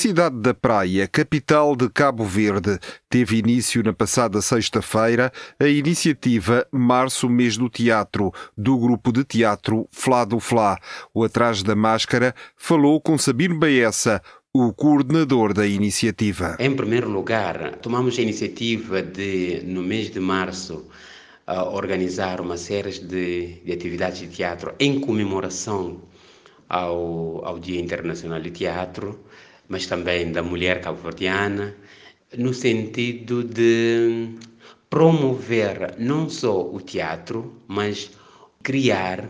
Cidade da Praia, capital de Cabo Verde, teve início na passada sexta-feira a iniciativa Março Mês do Teatro, do grupo de teatro Flá do Flá. O Atrás da Máscara falou com Sabino Baessa, o coordenador da iniciativa. Em primeiro lugar, tomamos a iniciativa de, no mês de março, uh, organizar uma série de, de atividades de teatro em comemoração ao, ao Dia Internacional de Teatro mas também da mulher cabo-verdiana, no sentido de promover não só o teatro, mas criar,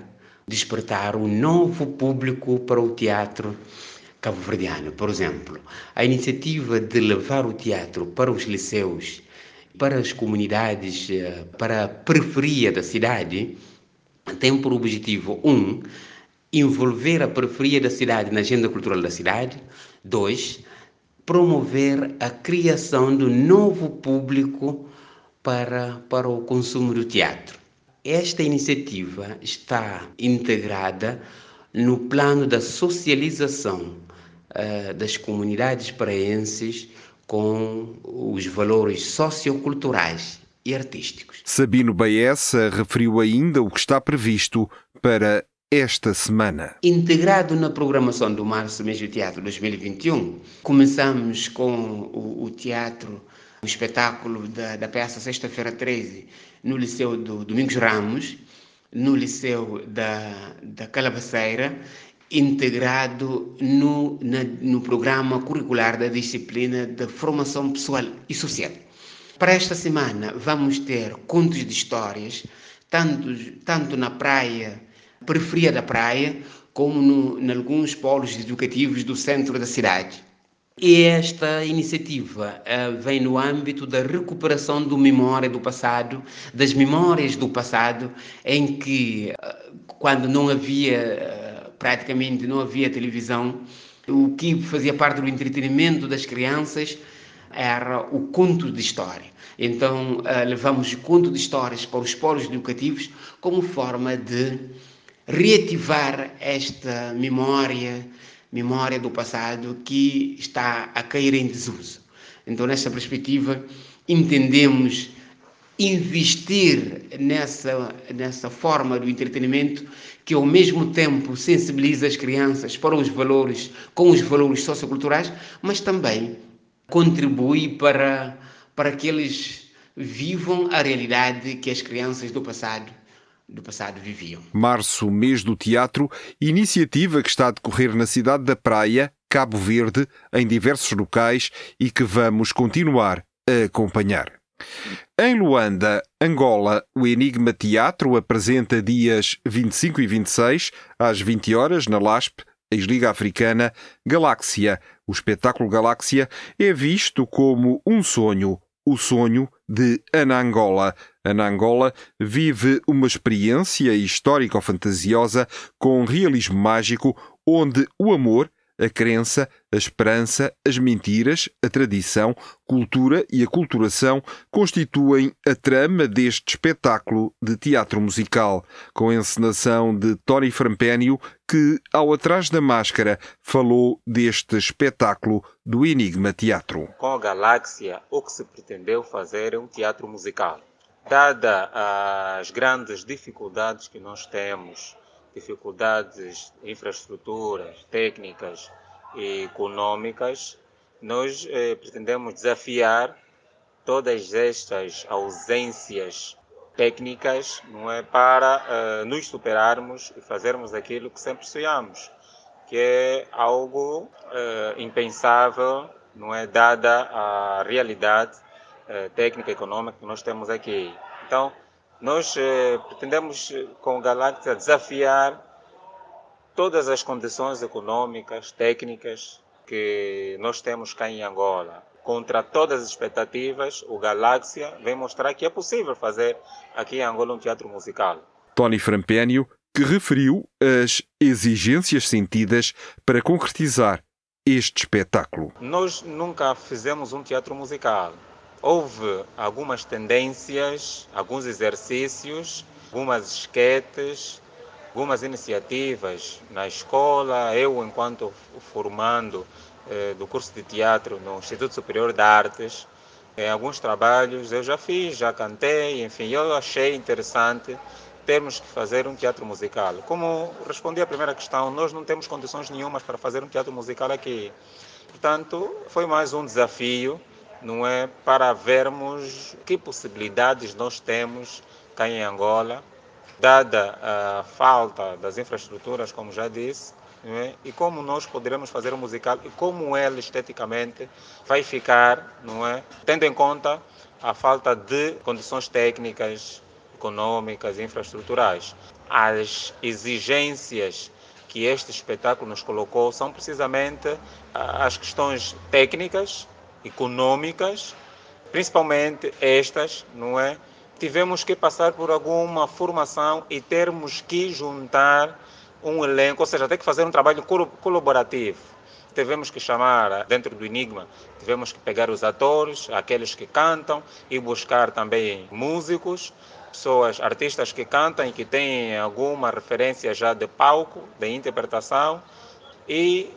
despertar um novo público para o teatro cabo-verdiano. Por exemplo, a iniciativa de levar o teatro para os liceus, para as comunidades, eh, para a periferia da cidade, tem por objetivo, um, envolver a periferia da cidade na agenda cultural da cidade. Dois, promover a criação de um novo público para, para o consumo do teatro. Esta iniciativa está integrada no plano da socialização uh, das comunidades paraenses com os valores socioculturais e artísticos. Sabino Baessa referiu ainda o que está previsto para esta semana. Integrado na programação do Março Mês do Teatro 2021, começamos com o, o teatro, o espetáculo da, da peça Sexta-feira 13, no Liceu do Domingos Ramos, no Liceu da, da Calabaceira, integrado no, na, no programa curricular da disciplina de formação pessoal e social. Para esta semana vamos ter contos de histórias, tanto, tanto na praia periferia da praia, como no, em alguns polos educativos do centro da cidade. Esta iniciativa uh, vem no âmbito da recuperação do memória do passado, das memórias do passado, em que, uh, quando não havia, uh, praticamente não havia televisão, o que fazia parte do entretenimento das crianças era o conto de história. Então, levamos o conto de histórias para os polos educativos como forma de reativar esta memória, memória do passado que está a cair em desuso. Então, nessa perspectiva, entendemos investir nessa, nessa forma do entretenimento que ao mesmo tempo sensibiliza as crianças para os valores, com os valores socioculturais, mas também contribui para, para que eles vivam a realidade que as crianças do passado do passado viviam. Março, mês do teatro, iniciativa que está a decorrer na cidade da Praia, Cabo Verde, em diversos locais e que vamos continuar a acompanhar. Em Luanda, Angola, o Enigma Teatro apresenta dias 25 e 26, às 20 horas, na LASP, ex-Liga Africana, Galáxia. O espetáculo Galáxia é visto como um sonho, o sonho de Anangola. Anangola vive uma experiência histórico-fantasiosa com realismo mágico, onde o amor, a crença, a esperança, as mentiras, a tradição, cultura e a culturação constituem a trama deste espetáculo de teatro musical, com a encenação de Tony Frampénio, que, ao Atrás da Máscara, falou deste espetáculo do Enigma Teatro. Com a Galáxia, o que se pretendeu fazer é um teatro musical. Dada as grandes dificuldades que nós temos dificuldades infraestruturas, técnicas e econômicas, nós eh, pretendemos desafiar todas estas ausências técnicas não é? Para eh, nos superarmos e fazermos aquilo que sempre sonhamos, que é algo eh, impensável, não é? Dada a realidade técnica e econômica que nós temos aqui. Então, Nós eh, pretendemos, com o Galacta, desafiar todas as condições econômicas, técnicas que nós temos cá em Angola. Contra todas as expectativas, o Galáxia vem mostrar que é possível fazer aqui em Angola um teatro musical. Tony Frampénio, que referiu as exigências sentidas para concretizar este espetáculo. Nós nunca fizemos um teatro musical. Houve algumas tendências, alguns exercícios, algumas esquetes, algumas iniciativas na escola. Eu, enquanto formando eh, do curso de teatro no Instituto Superior de Artes, em alguns trabalhos eu já fiz, já cantei, enfim, eu achei interessante termos que fazer um teatro musical. Como respondi à primeira questão, nós não temos condições nenhumas para fazer um teatro musical aqui. Portanto, foi mais um desafio, não é, para vermos que possibilidades nós temos cá em Angola, dada a falta das infraestruturas, como já disse, é? e como nós poderemos fazer um musical e como ele esteticamente vai ficar, não é? Tendo em conta a falta de condições técnicas, econômicas e infraestruturais. As exigências que este espetáculo nos colocou são precisamente ah, as questões técnicas, econômicas, principalmente estas, não é? Tivemos que passar por alguma formação e termos que juntar um elenco, ou seja, ter que fazer um trabalho colaborativo. Tivemos que chamar, dentro do Enigma, tivemos que pegar os atores, aqueles que cantam e buscar também músicos pessoas, artistas que cantam e que têm alguma referência já de palco, de interpretação, e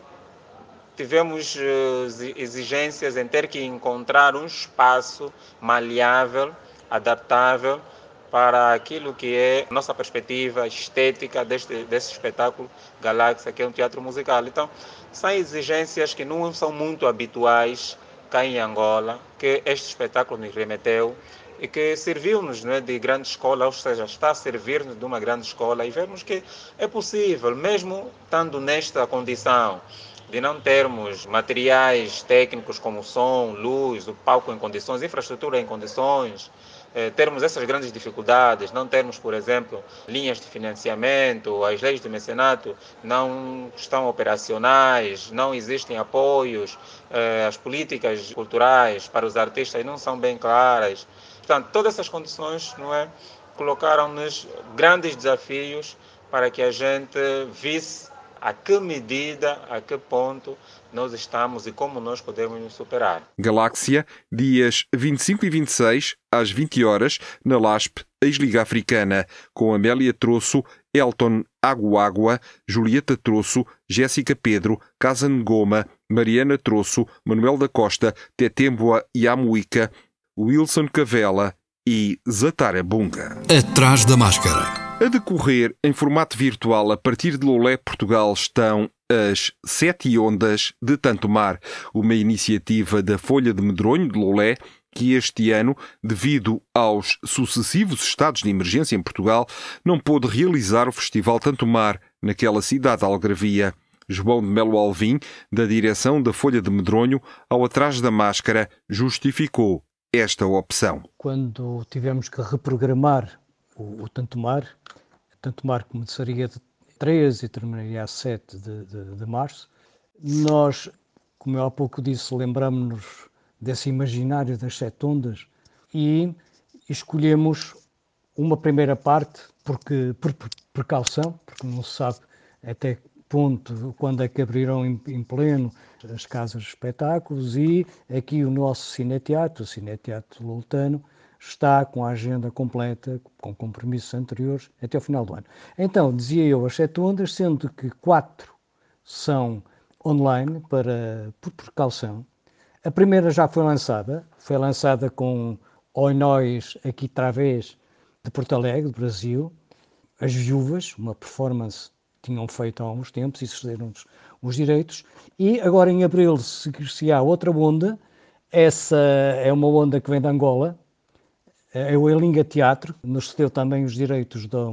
tivemos eh, exigências em ter que encontrar um espaço maleável, adaptável para aquilo que é a nossa perspectiva estética deste, desse espetáculo Galáxia, que é um teatro musical. Então, são exigências que não são muito habituais cá em Angola, que este espetáculo nos remeteu e que serviu-nos é, de grande escola, ou seja, está a servir-nos de uma grande escola e vemos que é possível, mesmo estando nesta condição de não termos materiais técnicos como som, luz, o palco em condições, infraestrutura em condições, eh, termos essas grandes dificuldades, não termos, por exemplo, linhas de financiamento, as leis de mecenato não estão operacionais, não existem apoios, eh, as políticas culturais para os artistas não são bem claras. Portanto, todas essas condições não é, colocaram-nos grandes desafios para que a gente visse a que medida, a que ponto nós estamos e como nós podemos nos superar. Galáxia, dias 25 e 26, às 20 horas, na LASP, ex-Liga Africana, com Amélia Troço, Elton Aguágua, Julieta Troço, Jéssica Pedro, Casa Goma, Mariana Troço, Manuel da Costa, Tetemboa e Amuica, Wilson Cavela e Zatara Bunga. Atrás da máscara. A decorrer em formato virtual a partir de Lolé, Portugal, estão as Sete Ondas de Tanto Mar, uma iniciativa da Folha de Medronho de Lolé que este ano, devido aos sucessivos estados de emergência em Portugal, não pôde realizar o Festival Tanto Mar naquela cidade algravia. João de Melo Alvim, da direção da Folha de Medronho, ao Atrás da Máscara, justificou esta opção. Quando tivemos que reprogramar o, o Tanto Mar, Tanto Mar começaria de 13 e terminaria a 7 de, de, de março, nós, como eu há pouco disse, lembramos-nos desse imaginário das sete ondas e escolhemos uma primeira parte porque por precaução, porque não se sabe até ponto quando é que abriram em, em, pleno as casas de espetáculos e aqui o nosso cineteatro, o Cineteatro Lultano, está com a agenda completa, com compromissos anteriores, até o final do ano. Então, dizia eu as sete ondas, sendo que quatro são online, para, por precaução. A primeira já foi lançada, foi lançada com Oi Nós, aqui Través, de Porto Alegre, do Brasil. As Viúvas, uma performance tinham feito há uns tempos e cederam-nos os direitos. E agora em abril seguir-se-á outra onda, essa é uma onda que vem de Angola, é o Elinga Teatro, nos cedeu também os direitos da,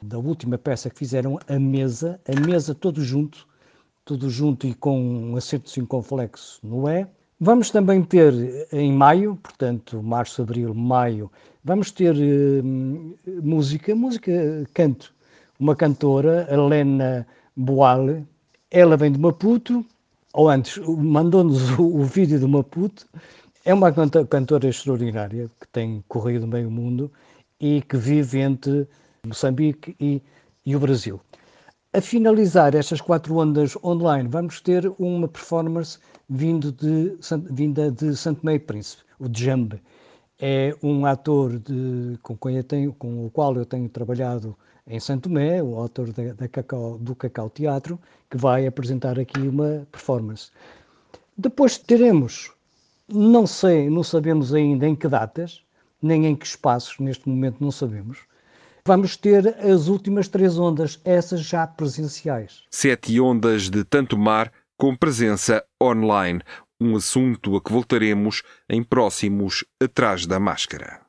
da última peça que fizeram, A Mesa, a Mesa todo junto, tudo junto e com um acerto circunflexo no E. Vamos também ter em maio, portanto, março, abril, maio, Vamos ter uh, música, música, canto. Uma cantora, Helena Boale, ela vem de Maputo, ou antes, mandou-nos o, o, vídeo de Maputo. É uma cantora extraordinária que tem corrido bem o mundo e que vive entre Moçambique e, e o Brasil. A finalizar estas quatro ondas online, vamos ter uma performance vindo de, vinda de Santo Meio Príncipe, o Djambe. É um ator de, com, quem tenho, com o qual eu tenho trabalhado em Santo Tomé, o autor da, da Cacau, do Cacau Teatro, que vai apresentar aqui uma performance. Depois teremos, não sei, não sabemos ainda em que datas, nem em que espaços, neste momento não sabemos, vamos ter as últimas três ondas, essas já presenciais. Sete ondas de tanto mar com presença online, um assunto a que voltaremos em próximos Atrás da Máscara.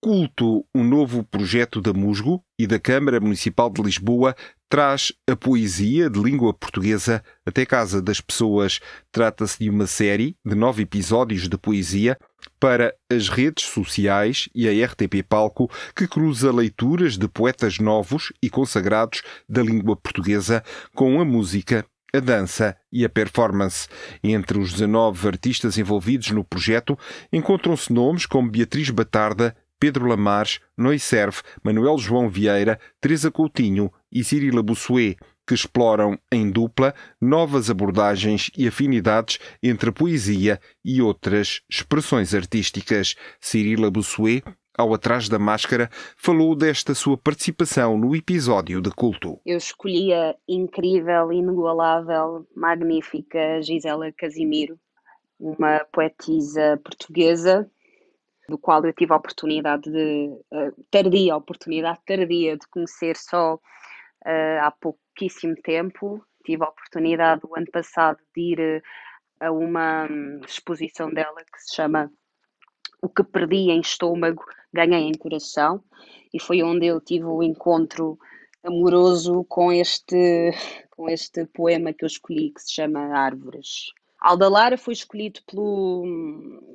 Culto, um novo projeto da Musgo e da Câmara Municipal de Lisboa, traz a poesia de língua portuguesa até casa das pessoas. Trata-se de uma série de nove episódios de poesia para as redes sociais e a RTP Palco, que cruza leituras de poetas novos e consagrados da língua portuguesa com a música a dança e a performance. Entre os 19 artistas envolvidos no projeto encontram-se nomes como Beatriz Batarda, Pedro Lamares, Noi Serve, Manuel João Vieira, Teresa Coutinho e Cirila Bussuet, que exploram em dupla novas abordagens e afinidades entre a poesia e outras expressões artísticas. Cirila Bussuet ao Atrás da Máscara, falou desta sua participação no episódio de culto. Eu escolhi a incrível, inigualável, magnífica Gisela Casimiro, uma poetisa portuguesa do qual eu tive a oportunidade de, uh, tardia, a oportunidade tardia de conhecer só uh, há pouquíssimo tempo. Tive a oportunidade o ano passado de ir uh, a uma um, exposição dela que se chama O que perdi em estômago, ganhei em coração, e foi onde eu tive o encontro amoroso com este, com este poema que eu escolhi, que se chama Árvores. Alda Lara foi escolhido pelo,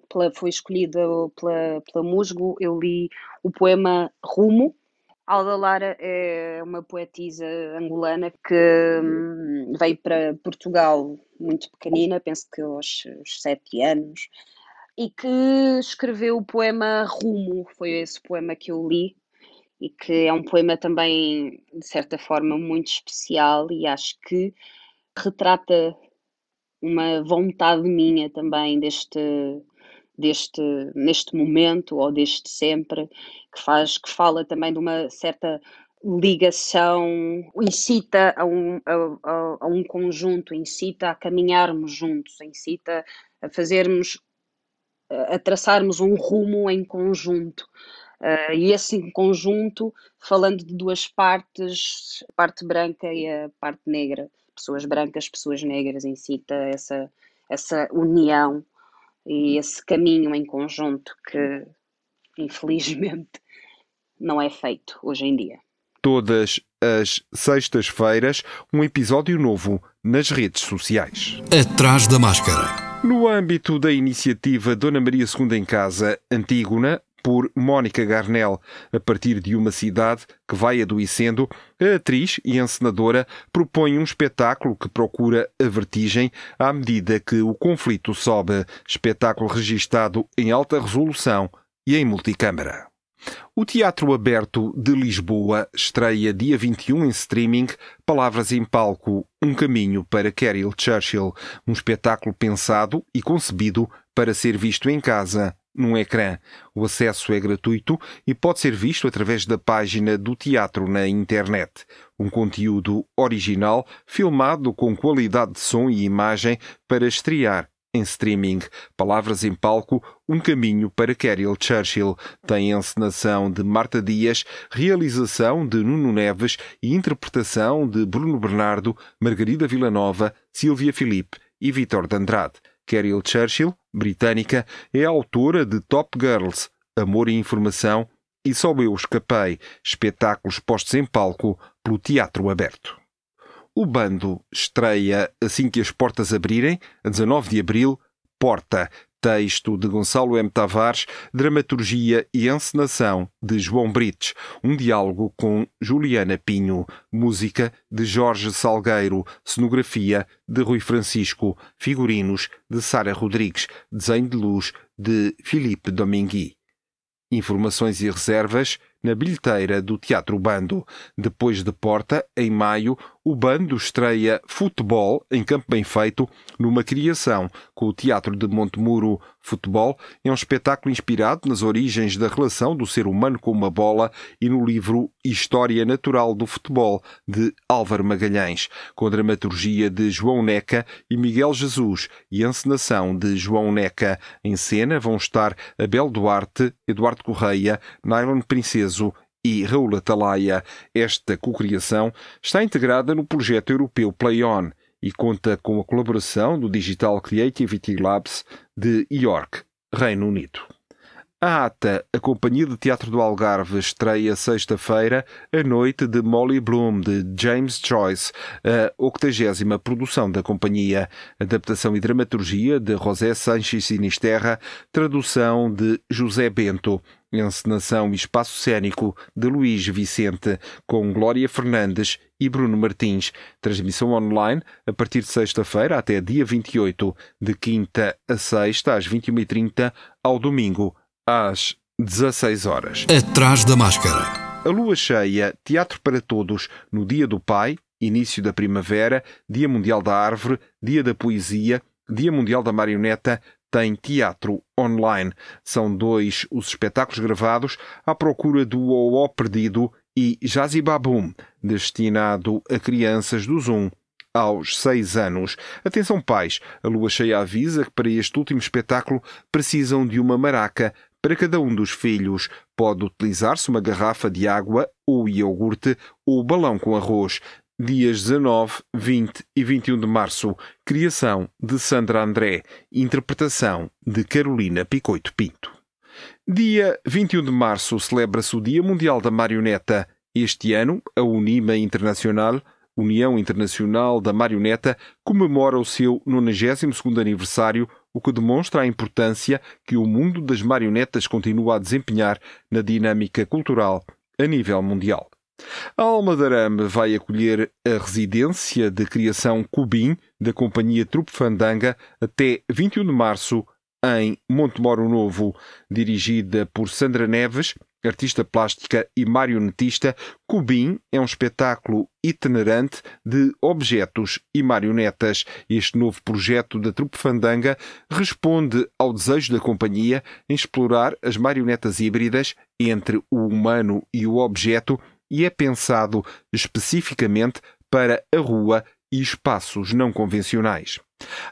pela, foi escolhido pela, pela Musgo. Eu li o poema Rumo. Alda Lara é uma poetisa angolana que hum, veio para Portugal muito pequenina, penso que aos, aos sete anos, e que escreveu o poema Rumo. Foi esse poema que eu li e que é um poema também, de certa forma, muito especial e acho que retrata uma vontade minha também deste deste neste momento ou deste sempre que faz que fala também de uma certa ligação incita a um, a, a um conjunto incita a caminharmos juntos incita a fazermos a traçarmos um rumo em conjunto. Uh, e esse conjunto falando de duas partes a parte branca e a parte negra pessoas brancas, pessoas negras, incita essa, essa união e esse caminho em conjunto que, infelizmente, não é feito hoje em dia. Todas as sextas-feiras, um episódio novo nas redes sociais. Atrás da máscara. No âmbito da iniciativa Dona Maria II em Casa Antígona, por Mónica Garnel. A partir de uma cidade que vai adoecendo, a atriz e encenadora propõe um espetáculo que procura a vertigem à medida que o conflito sobe. Espetáculo registado em alta resolução e em multicâmara. O Teatro Aberto de Lisboa estreia dia 21 em streaming Palavras em Palco, um caminho para Carol Churchill, um espetáculo pensado e concebido para ser visto em casa num ecrã. O acesso é gratuito e pode ser visto através da página do teatro na internet. Um conteúdo original, filmado com qualidade de som e imagem para estrear em streaming. Palavras em palco, um caminho para Carol Churchill. Tem encenação de Marta Dias, realização de Nuno Neves e interpretação de Bruno Bernardo, Margarida Villanova, Silvia Filipe e Vitor de Andrade. Carol Churchill, britânica, é autora de Top Girls, Amor e Informação e Só Eu Escapei, espetáculos postos em palco pelo Teatro Aberto. O bando estreia assim que as portas abrirem, a 19 de abril, Porta, Texto de Gonçalo M. Tavares, dramaturgia e encenação de João Brites, um diálogo com Juliana Pinho, música de Jorge Salgueiro, cenografia de Rui Francisco, figurinos de Sara Rodrigues, desenho de luz de Filipe Domingui. Informações e reservas na bilheteira do Teatro Bando. Depois de Porta, em maio, o Bando estreia Futebol em Campo Bem Feito, numa criação com o Teatro de Montemuro. Futebol é um espetáculo inspirado nas origens da relação do ser humano com uma bola e no livro História Natural do Futebol, de Álvaro Magalhães, com dramaturgia de João Neca e Miguel Jesus e encenação de João Neca. Em cena vão estar Abel Duarte, Eduardo Correia, Nylon Princeso e Raul Atalaia. Esta cocriação está integrada no projeto europeu Play On e conta com a colaboração do Digital Creativity Labs de York, Reino Unido. A ATA, a Companhia de Teatro do Algarve, estreia sexta-feira a Noite de Molly Bloom, de James Joyce, a octagésima produção da companhia, adaptação e dramaturgia de José Sanches Sinisterra, tradução de José Bento, encenação e espaço cênico de Luís Vicente, com Glória Fernandes e Bruno Martins. Transmissão online a partir de sexta-feira até dia 28, de quinta a sexta, às 21h30, ao domingo, às 16 horas. Atrás da máscara. A lua cheia, Teatro para Todos, no Dia do Pai, início da primavera, Dia Mundial da Árvore, Dia da Poesia, Dia Mundial da Marioneta, tem teatro online. São dois os espetáculos gravados à procura do Oó Perdido e Jazibabum, destinado a crianças do Zoom aos seis anos. Atenção pais, a lua cheia avisa que para este último espetáculo precisam de uma maraca para cada um dos filhos pode utilizar-se uma garrafa de água ou iogurte ou balão com arroz. Dias 19, 20 e 21 de março. Criação de Sandra André. Interpretação de Carolina Picoito Pinto. Dia 21 de março celebra-se o Dia Mundial da Marioneta. Este ano, a Unima Internacional, União Internacional da Marioneta, comemora o seu 92º aniversário o que demonstra a importância que o mundo das marionetas continua a desempenhar na dinâmica cultural a nível mundial. A Alma de Arame vai acolher a residência de criação Cubim da companhia Trupe Fandanga até 21 de março em Montemoro Novo, dirigida por Sandra Neves, artista plástica e marionetista, Cubim é um espetáculo itinerante de objetos e marionetas. Este novo projeto da Trupe Fandanga responde ao desejo da companhia em explorar as marionetas híbridas entre o humano e o objeto e é pensado especificamente para a rua e espaços não convencionais.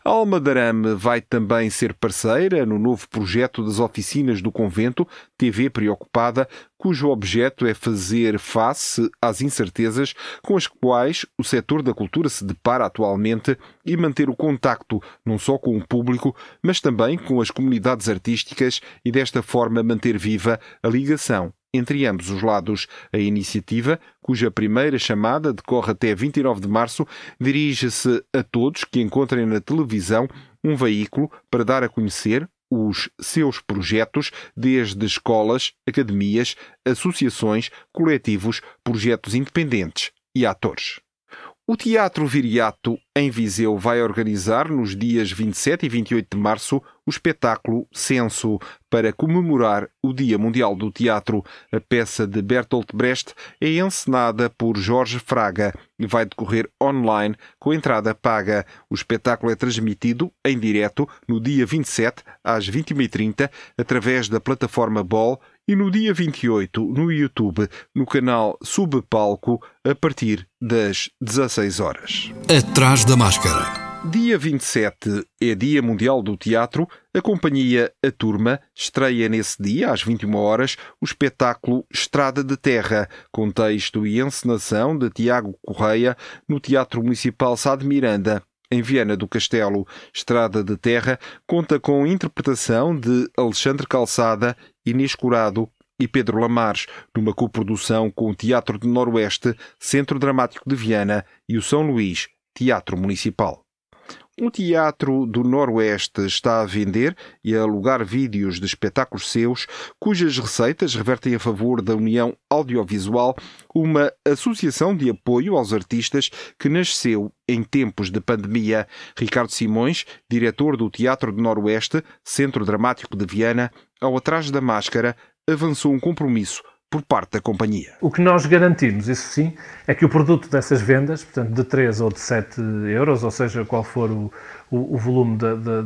A Alma Darame vai também ser parceira no novo projeto das oficinas do convento, TV Preocupada, cujo objeto é fazer face às incertezas com as quais o setor da cultura se depara atualmente e manter o contacto não só com o público, mas também com as comunidades artísticas e desta forma manter viva a ligação entre ambos os lados. A iniciativa, cuja primeira chamada decorre até 29 de março, dirige-se a todos que encontrem na televisão um veículo para dar a conhecer os seus projetos, desde escolas, academias, associações, coletivos, projetos independentes e atores. O Teatro Viriato, em Viseu, vai organizar nos dias 27 e 28 de março o espetáculo Censo para comemorar o Dia Mundial do Teatro. A peça de Bertolt Brecht é encenada por Jorge Fraga e vai decorrer online com entrada paga. O espetáculo é transmitido em direto no dia 27 às 21h30 através da plataforma Ball e no dia 28 no YouTube, no canal Subpalco, a partir das 16 horas. Atrás da máscara. Dia 27 é Dia Mundial do Teatro. A companhia A Turma estreia nesse dia, às 21 horas, o espetáculo Estrada de Terra, com texto e encenação de Tiago Correia, no Teatro Municipal Sá de Miranda, em Viana do Castelo. Estrada de Terra conta com interpretação de Alexandre Calçada, Inês Curado e Pedro Lamares, numa coprodução com o Teatro de Noroeste, Centro Dramático de Viana e o São Luís, Teatro Municipal. O Teatro do Noroeste está a vender e a alugar vídeos de espetáculos seus, cujas receitas revertem a favor da União Audiovisual, uma associação de apoio aos artistas que nasceu em tempos de pandemia. Ricardo Simões, diretor do Teatro do Noroeste, Centro Dramático de Viana, ao Atrás da Máscara, avançou um compromisso por parte da companhia. O que nós garantimos, isso sim, é que o produto dessas vendas, portanto de 3 ou de 7 euros, ou seja, qual for o, o, o volume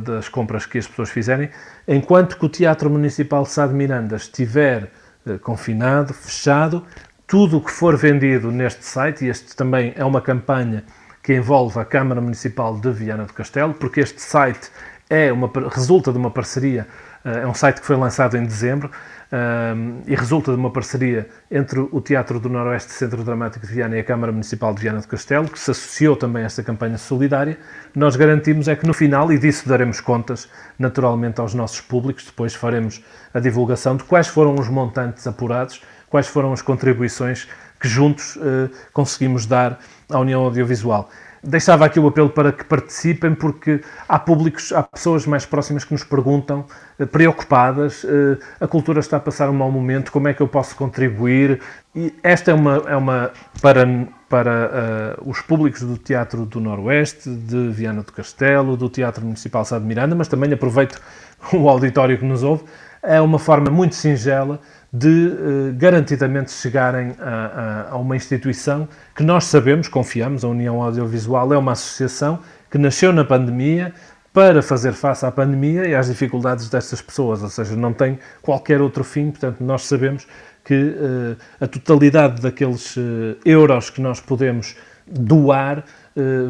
das compras que as pessoas fizerem, enquanto que o Teatro Municipal de Sá de Miranda estiver eh, confinado, fechado, tudo o que for vendido neste site, e este também é uma campanha que envolve a Câmara Municipal de Viana do Castelo, porque este site é uma, resulta de uma parceria, eh, é um site que foi lançado em dezembro, um, e resulta de uma parceria entre o Teatro do Noroeste Centro Dramático de Viana e a Câmara Municipal de Viana do Castelo, que se associou também a esta campanha solidária. Nós garantimos é que no final, e disso daremos contas naturalmente aos nossos públicos, depois faremos a divulgação de quais foram os montantes apurados, quais foram as contribuições que juntos uh, conseguimos dar à União Audiovisual deixava aqui o apelo para que participem, porque há públicos, há pessoas mais próximas que nos perguntam, eh, preocupadas, eh, a cultura está a passar um mau momento, como é que eu posso contribuir? E esta é uma, é uma para, para uh, os públicos do Teatro do Noroeste, de Viana do Castelo, do Teatro Municipal Sá de Miranda, mas também aproveito o auditório que nos ouve, é uma forma muito singela de uh, garantidamente chegarem a, a, a, uma instituição que nós sabemos, confiamos, a União Audiovisual é uma associação que nasceu na pandemia para fazer face à pandemia e às dificuldades destas pessoas, ou seja, não tem qualquer outro fim, portanto, nós sabemos que uh, a totalidade daqueles uh, euros que nós podemos doar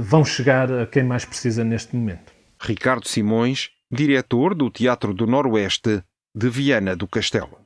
vão chegar a quem mais precisa neste momento. Ricardo Simões, diretor do Teatro do Noroeste de Viana do Castelo.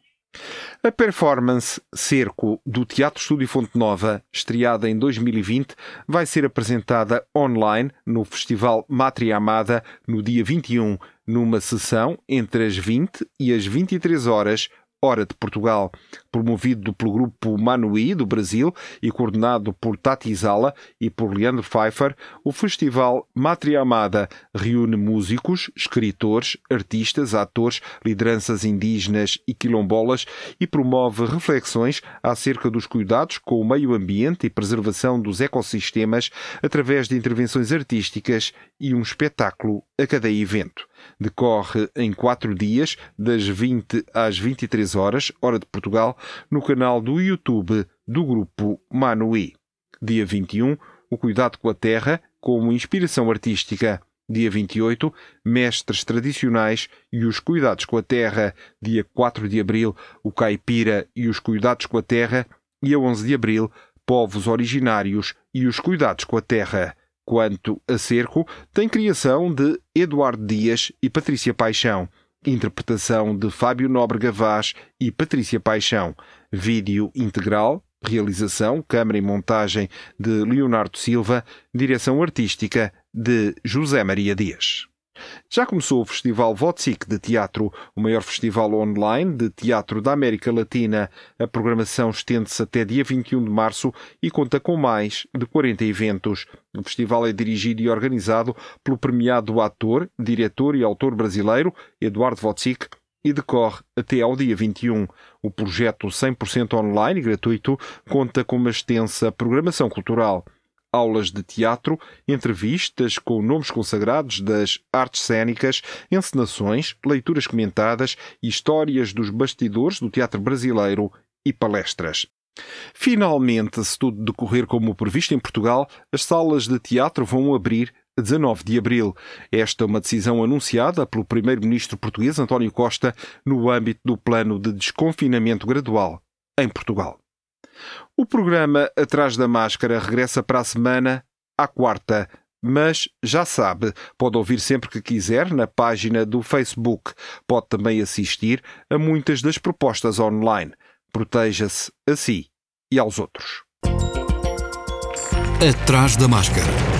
A performance Cerco do Teatro Estúdio Fonte Nova, estreada em 2020, vai ser apresentada online no Festival Mátria Amada no dia 21, numa sessão entre as 20 e as 23 horas, hora de Portugal promovido pelo grupo Manuí do Brasil e coordenado por Tati Zala e por Leandro Pfeiffer, o festival Matria Amada reúne músicos, escritores, artistas, atores, lideranças indígenas e quilombolas e promove reflexões acerca dos cuidados com o meio ambiente e preservação dos ecossistemas através de intervenções artísticas e um espetáculo a cada evento. Decorre em quatro dias, das 20 às 23 horas, hora de Portugal, no canal do YouTube do grupo Manuí. Dia 21, o cuidado com a terra como inspiração artística. Dia 28, mestres tradicionais e os cuidados com a terra. Dia 4 de abril, o caipira e os cuidados com a terra. E a 11 de abril, povos originários e os cuidados com a terra. Quanto a cerco, tem criação de Eduardo Dias e Patrícia Paixão. Interpretação de Fábio Nóbrega Vaz e Patrícia Paixão. Vídeo integral. Realização, câmara e montagem de Leonardo Silva. Direção artística de José Maria Dias. Já começou o Festival Votsic de Teatro, o maior festival online de teatro da América Latina. A programação estende-se até dia 21 de março e conta com mais de 40 eventos. O festival é dirigido e organizado pelo premiado ator, diretor e autor brasileiro Eduardo Votsic e decorre até ao dia 21. O projeto 100% online e gratuito conta com uma extensa programação cultural aulas de teatro, entrevistas com nomes consagrados das artes cênicas, encenações, leituras comentadas, histórias dos bastidores do teatro brasileiro e palestras. Finalmente, se tudo decorrer como previsto em Portugal, as salas de teatro vão abrir 19 de abril. Esta é uma decisão anunciada pelo primeiro-ministro português António Costa no âmbito do plano de desconfinamento gradual em Portugal. O programa Atrás da Máscara regressa para a semana, à quarta, mas já sabe, pode ouvir sempre que quiser na página do Facebook. Pode também assistir a muitas das propostas online. Proteja-se a si e aos outros. Atrás da Máscara